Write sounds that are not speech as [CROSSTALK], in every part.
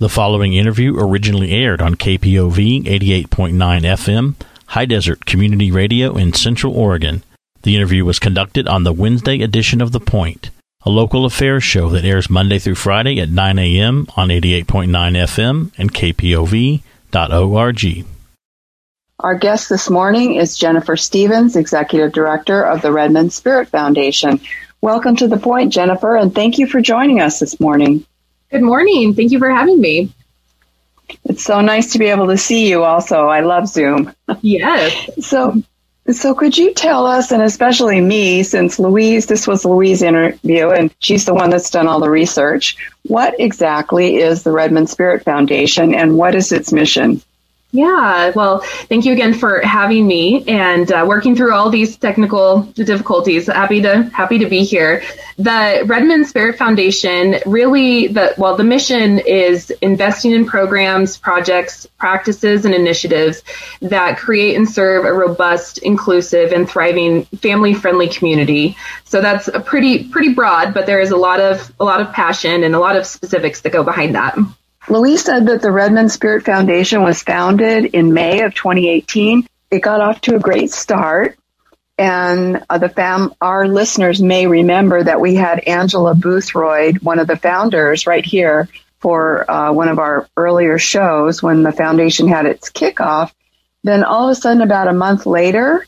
The following interview originally aired on KPOV 88.9 FM, High Desert Community Radio in Central Oregon. The interview was conducted on the Wednesday edition of The Point, a local affairs show that airs Monday through Friday at 9 a.m. on 88.9 FM and KPOV.org. Our guest this morning is Jennifer Stephens, Executive Director of the Redmond Spirit Foundation. Welcome to The Point, Jennifer, and thank you for joining us this morning. Good morning. Thank you for having me. It's so nice to be able to see you also. I love Zoom. Yes. [LAUGHS] so, so could you tell us, and especially me, since Louise, this was Louise's interview and she's the one that's done all the research, what exactly is the Redmond Spirit Foundation and what is its mission? Yeah, well, thank you again for having me and uh, working through all these technical difficulties. Happy to happy to be here. The Redmond Spirit Foundation really the well the mission is investing in programs, projects, practices and initiatives that create and serve a robust, inclusive and thriving family-friendly community. So that's a pretty pretty broad, but there is a lot of a lot of passion and a lot of specifics that go behind that. Louise said that the Redmond Spirit Foundation was founded in May of 2018. It got off to a great start. And uh, the fam, our listeners may remember that we had Angela Boothroyd, one of the founders, right here for uh, one of our earlier shows when the foundation had its kickoff. Then all of a sudden, about a month later,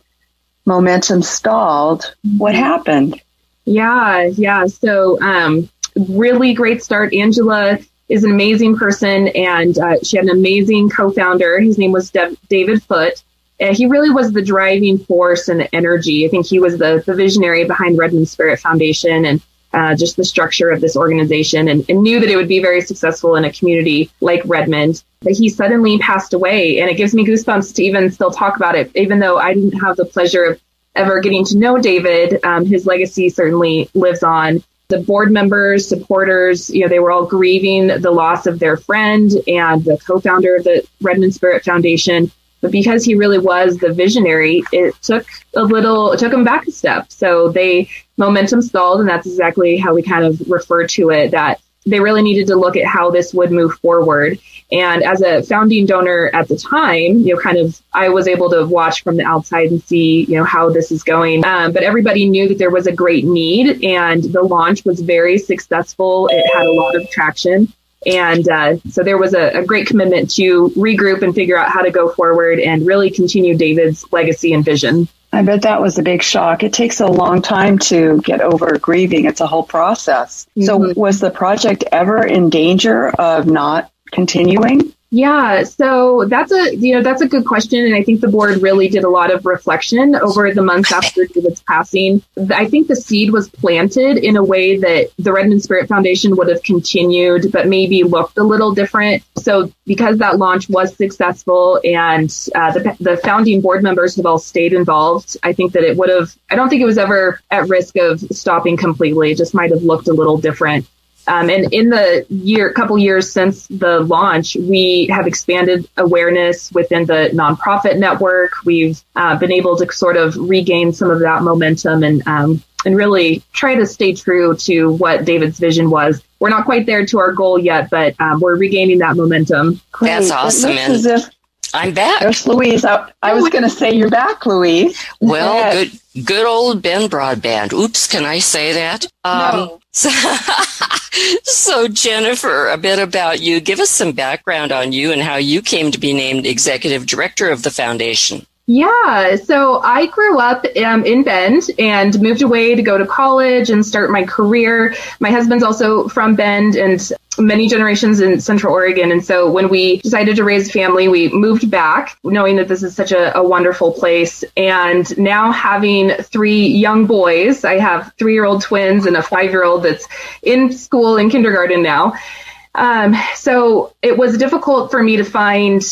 momentum stalled. What happened? Yeah, yeah. So, um, really great start. Angela is an amazing person, and uh, she had an amazing co-founder. His name was De- David Foote. Uh, he really was the driving force and the energy. I think he was the, the visionary behind Redmond Spirit Foundation and uh, just the structure of this organization and, and, knew that it would be very successful in a community like Redmond. But he suddenly passed away, and it gives me goosebumps to even still talk about it, even though I didn't have the pleasure of ever getting to know David. Um, his legacy certainly lives on the board members, supporters, you know, they were all grieving the loss of their friend and the co-founder of the Redmond Spirit Foundation. But because he really was the visionary, it took a little, it took him back a step. So they momentum stalled, and that's exactly how we kind of refer to it. That they really needed to look at how this would move forward. And as a founding donor at the time, you know, kind of, I was able to watch from the outside and see, you know, how this is going. Um, but everybody knew that there was a great need and the launch was very successful. It had a lot of traction. And uh, so there was a, a, great commitment to regroup and figure out how to go forward and really continue David's legacy and vision. I bet that was a big shock. It takes a long time to get over grieving. It's a whole process. Mm-hmm. So was the project ever in danger of not continuing? Yeah, so that's a you know that's a good question, and I think the board really did a lot of reflection over the months [LAUGHS] after David's passing. I think the seed was planted in a way that the Redmond Spirit Foundation would have continued, but maybe looked a little different. So because that launch was successful and uh, the the founding board members have all stayed involved, I think that it would have. I don't think it was ever at risk of stopping completely. It just might have looked a little different. Um, and in the year, couple years since the launch, we have expanded awareness within the nonprofit network. We've uh, been able to sort of regain some of that momentum and um, and really try to stay true to what David's vision was. We're not quite there to our goal yet, but um, we're regaining that momentum. Great. That's awesome. And I'm back. There's Louise. I, I was going to say you're back, Louise. Well, good, good old Bend Broadband. Oops, can I say that? Um, no. So, [LAUGHS] so, Jennifer, a bit about you. Give us some background on you and how you came to be named executive director of the foundation. Yeah, so I grew up um, in Bend and moved away to go to college and start my career. My husband's also from Bend and many generations in Central Oregon. And so when we decided to raise a family, we moved back knowing that this is such a, a wonderful place. And now having three young boys, I have three year old twins and a five year old that's in school in kindergarten now. Um, so it was difficult for me to find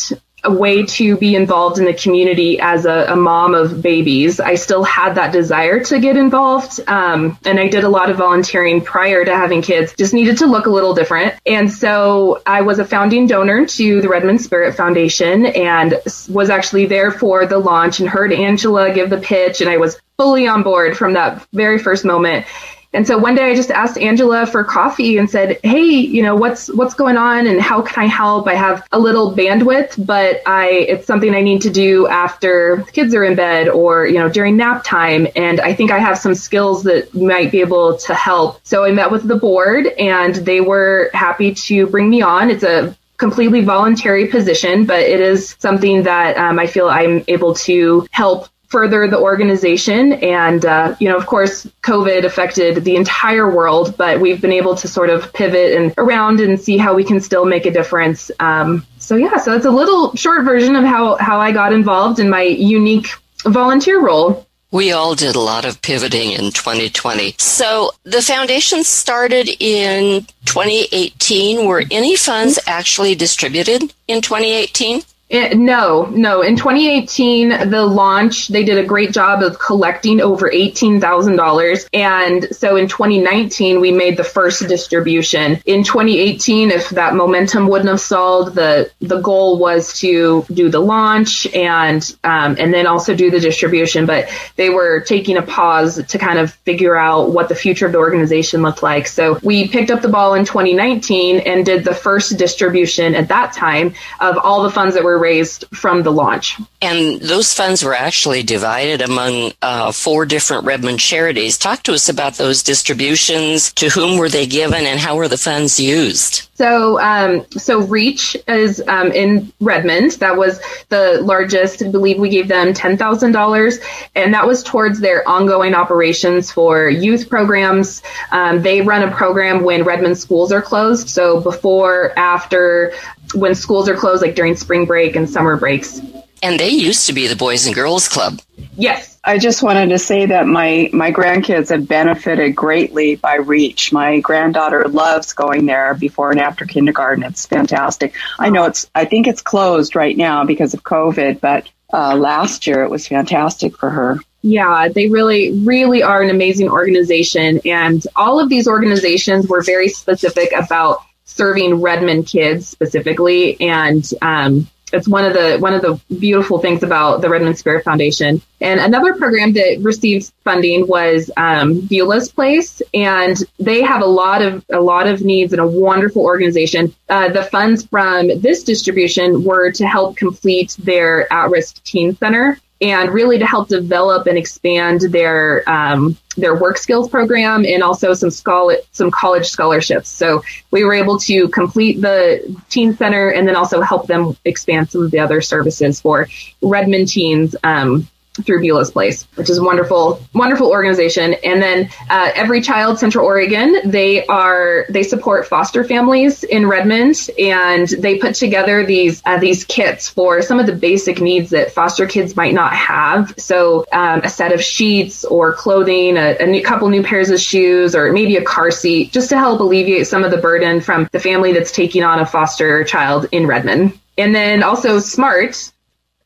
a way to be involved in the community as a, a, mom of babies. I still had that desire to get involved. Um, and I did a lot of volunteering prior to having kids, just needed to look a little different. And so I was a founding donor to the Redmond Spirit Foundation and was actually there for the launch and heard Angela give the pitch. And I was fully on board from that very first moment And so one day I just asked Angela for coffee and said, "Hey, you know, what's what's going on and how can I help? I have a little bandwidth, but I it's something I need to do after kids are in bed or, you know, during nap time and I think I have some skills that might be able to help." So I met with the board and they were happy to bring me on. It's a completely voluntary position, but it is something that um, I feel I'm able to help further the organization. And, uh, you know, of course, COVID affected the entire world, but we've been able to sort of pivot and around and see how we can still make a difference. Um, so yeah, so that's a little short version of how, how I got involved in my unique volunteer role. We all did a lot of pivoting in 2020. So the foundation started in 2018. Were any funds actually distributed in 2018? It, no, no. In 2018, the launch, they did a great job of collecting over $18,000. And so in 2019, we made the first distribution. In 2018, if that momentum wouldn't have stalled, the, the goal was to do the launch and, um, and then also do the distribution. But they were taking a pause to kind of figure out what the future of the organization looked like. So we picked up the ball in 2019 and did the first distribution at that time of all the funds that were raised from the launch. And those funds were actually divided among uh, four different Redmond charities. Talk to us about those distributions. To whom were they given, and how were the funds used? So, um, so Reach is um, in Redmond. That was the largest. I believe we gave them ten thousand dollars, and that was towards their ongoing operations for youth programs. Um, they run a program when Redmond schools are closed. So before, after, when schools are closed, like during spring break and summer breaks. And they used to be the Boys and Girls Club. Yes. I just wanted to say that my, my grandkids have benefited greatly by Reach. My granddaughter loves going there before and after kindergarten. It's fantastic. I know it's, I think it's closed right now because of COVID, but uh, last year it was fantastic for her. Yeah, they really, really are an amazing organization. And all of these organizations were very specific about serving Redmond kids specifically. And um, it's one of the one of the beautiful things about the Redmond Spirit Foundation. And another program that received funding was um, Beulah's Place, and they have a lot of a lot of needs and a wonderful organization. Uh, the funds from this distribution were to help complete their at-risk teen center and really to help develop and expand their um, their work skills program and also some scholar some college scholarships. So we were able to complete the teen center and then also help them expand some of the other services for Redmond teens. Um, through Beulah's Place, which is a wonderful, wonderful organization. And then uh, Every Child Central Oregon, they are they support foster families in Redmond, and they put together these uh, these kits for some of the basic needs that foster kids might not have. So um, a set of sheets or clothing, a, a new, couple new pairs of shoes, or maybe a car seat, just to help alleviate some of the burden from the family that's taking on a foster child in Redmond. And then also Smart,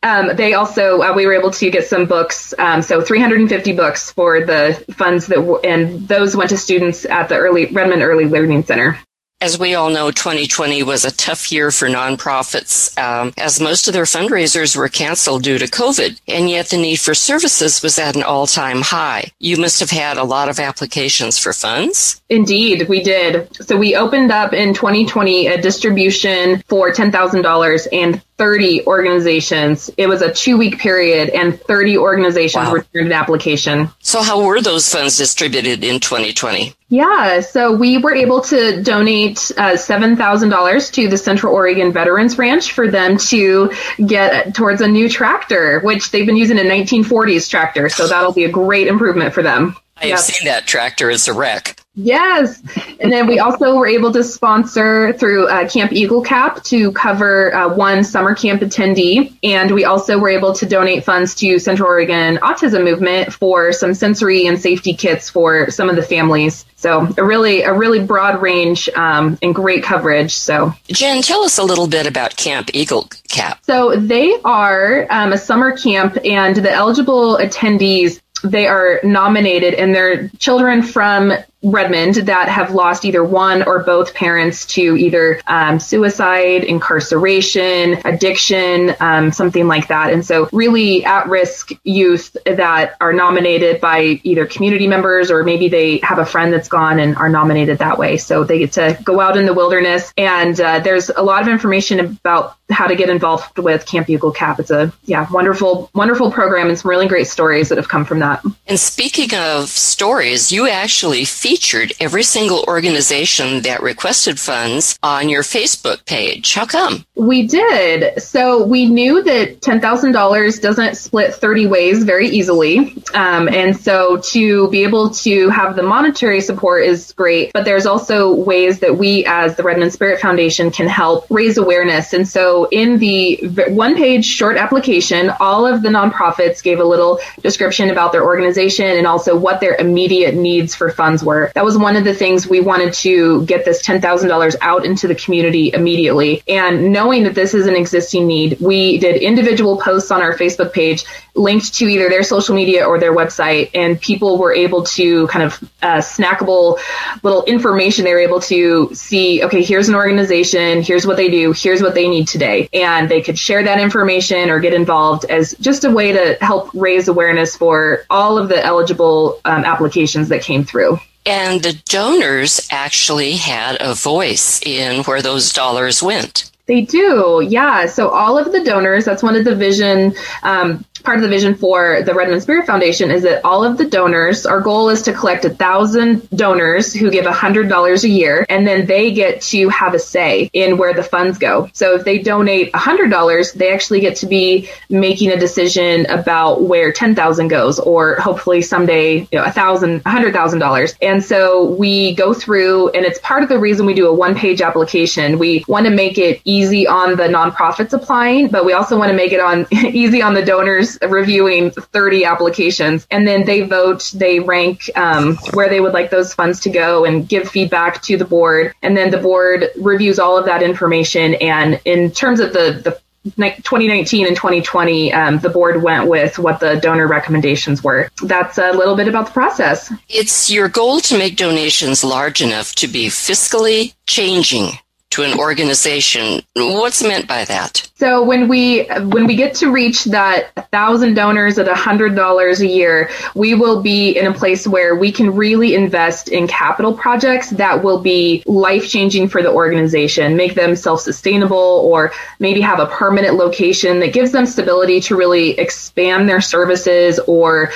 um, they also uh, we were able to get some books, um, so 350 books for the funds that, w- and those went to students at the early Redmond Early Learning Center. As we all know, 2020 was a tough year for nonprofits, um, as most of their fundraisers were canceled due to COVID, and yet the need for services was at an all-time high. You must have had a lot of applications for funds. Indeed, we did. So we opened up in 2020 a distribution for $10,000 and 30 organizations. It was a two week period and 30 organizations Wow. returned an application. So how were those funds distributed in 2020? Yeah, so we were able to donate uh, $7,000 to the Central Oregon Veterans Ranch for them to get towards a new tractor, which they've been using a 1940s tractor. So that'll be a great improvement for them. I have Yep. seen that tractor as a wreck. Yes. And then we also were able to sponsor through uh, Camp Eagle Cap to cover uh, one summer camp attendee. And we also were able to donate funds to Central Oregon Autism Movement for some sensory and safety kits for some of the families. So a really, a really broad range um, and great coverage. So Jen, tell us a little bit about Camp Eagle Cap. so they are um, a summer camp, and the eligible attendees they are nominated, and they're children from Redmond that have lost either one or both parents to either um, suicide, incarceration, addiction, um, something like that. And so, really at risk youth that are nominated by either community members or maybe they have a friend that's gone and are nominated that way. So, they get to go out in the wilderness. And uh, there's a lot of information about how to get involved with Camp Eagle Cap. It's a yeah wonderful wonderful program and some really great stories that have come from that. And speaking of stories, you actually featured every single organization that requested funds on your Facebook page. How come? We did. So we knew that ten thousand dollars doesn't split thirty ways very easily, um, and so to be able to have the monetary support is great. But there's also ways that we, as the Redmond Spirit Foundation, can help raise awareness. And so in the one page short application, all of the nonprofits gave a little description about their organization and also what their immediate needs for funds were. That was one of the things we wanted to get this $10,000 out into the community immediately. And knowing that this is an existing need, we did individual posts on our Facebook page linked to either their social media or their website, and people were able to kind of uh, snackable little information. They were able to see, okay, here's an organization, here's what they do, here's what they need today and they could share that information or get involved as just a way to help raise awareness for all of the eligible um, applications that came through. And the donors actually had a voice in where those dollars went. They do, yeah. So all of the donors, that's one of the vision um, part of the vision for the Redmond Spirit Foundation is that all of the donors, our goal is to collect a thousand donors who give a hundred dollars a year, and then they get to have a say in where the funds go. So if they donate a hundred dollars, they actually get to be making a decision about where ten thousand goes, or hopefully someday you know a thousand, a hundred thousand dollars. And so we go through, and it's part of the reason we do a one-page application. We want to make it easy on the nonprofits applying, but we also want to make it on [LAUGHS] easy on the donors reviewing 30 applications and then they vote, they rank um, where they would like those funds to go and give feedback to the board. And then the board reviews all of that information. And in terms of the, the 2019 and 2020, um, the board went with what the donor recommendations were. That's a little bit about the process. It's your goal to make donations large enough to be fiscally changing to an organization. What's meant by that? So when we when we get to reach that thousand donors at a hundred dollars a year, we will be in a place where we can really invest in capital projects that will be life changing for the organization, make them self sustainable, or maybe have a permanent location that gives them stability to really expand their services or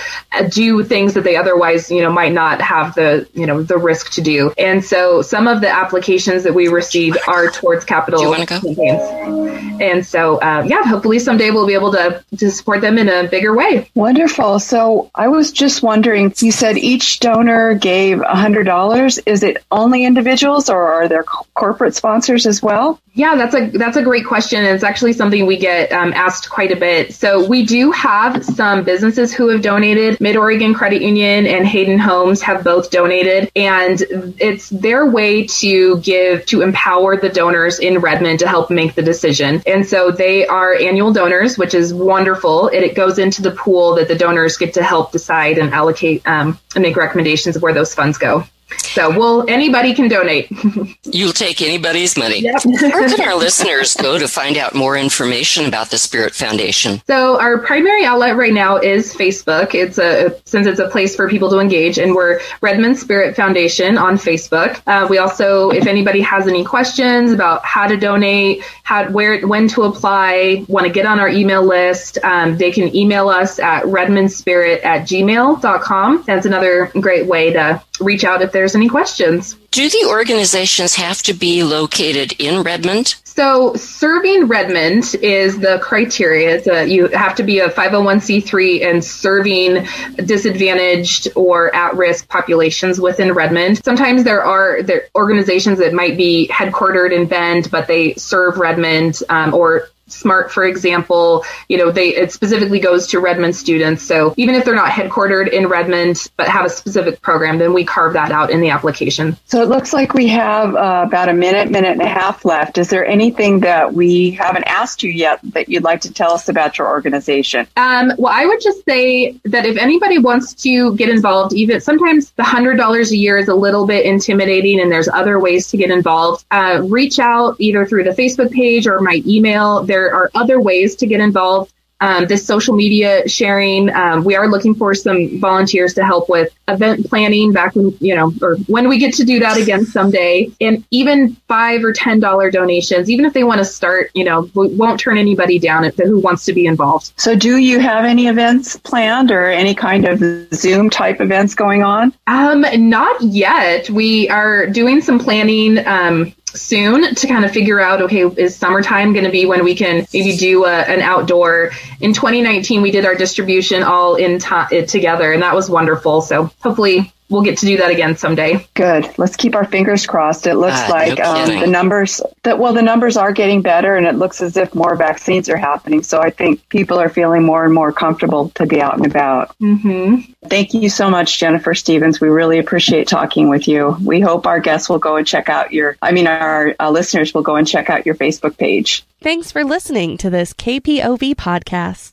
do things that they otherwise you know might not have the you know the risk to do. And so some of the applications that we received are towards capital campaigns, and so so uh, yeah, hopefully someday we'll be able to to support them in a bigger way. Wonderful. So I was just wondering, you said each donor gave a hundred dollars. Is it only individuals, or are there corporate sponsors as well? Yeah, that's a that's a great question. It's actually something we get um, asked quite a bit. So we do have some businesses who have donated. Mid Oregon Credit Union and Hayden Homes have both donated, and it's their way to give to empower the donors in Redmond to help make the decision. And so they are annual donors, which is wonderful. It, it goes into the pool that the donors get to help decide and allocate um, and make recommendations of where those funds go. So, well, anybody can donate. [LAUGHS] You'll take anybody's money. Yep. Where can our [LAUGHS] listeners go to find out more information about the Spirit Foundation? So, our primary outlet right now is Facebook. It's a since it's a place for people to engage, and we're Redmond Spirit Foundation on Facebook. Uh, we also, if anybody has any questions about how to donate, how where when to apply, want to get on our email list, um, they can email us at redmondspirit at gmail.com. That's another great way to reach out if there's any questions. Do the organizations have to be located in Redmond? So, serving Redmond is the criteria. A, you have to be a 501c3 and serving disadvantaged or at risk populations within Redmond. Sometimes there are there organizations that might be headquartered in Bend, but they serve Redmond um, or Smart, for example, you know, they it specifically goes to Redmond students. So even if they're not headquartered in Redmond but have a specific program, then we carve that out in the application. So it looks like we have uh, about a minute, minute and a half left. Is there anything that we haven't asked you yet that you'd like to tell us about your organization? Um, well, I would just say that if anybody wants to get involved, even sometimes the hundred dollars a year is a little bit intimidating, and there's other ways to get involved. Uh, reach out either through the Facebook page or my email. There are other ways to get involved um, this social media sharing. Um, we are looking for some volunteers to help with event planning back when, you know, or when we get to do that again someday. And even five or ten dollar donations, even if they want to start, you know, we won't turn anybody down if who wants to be involved. So do you have any events planned or any kind of Zoom type events going on? Um, not yet. We are doing some planning. Um, soon to kind of figure out okay is summertime going to be when we can maybe do a, an outdoor? In 2019 we did our distribution all in together and that was wonderful. So hopefully we'll get to do that again someday. Good. Let's keep our fingers crossed. It looks uh, like no um, the numbers that well, the numbers are getting better, and it looks as if more vaccines are happening. So I think people are feeling more and more comfortable to be out and about. Mm-hmm. Thank you so much, Jennifer Stephens. We really appreciate talking with you. We hope our guests will go and check out your. I mean, our uh, listeners will go and check out your Facebook page. Thanks for listening to this KPOV podcast.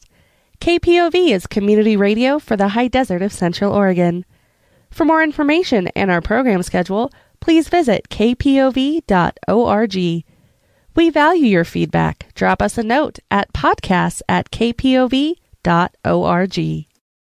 KPOV is community radio for the high desert of Central Oregon. For more information and our program schedule, please visit kpov.org. We value your feedback. Drop us a note at podcasts at kpov.org.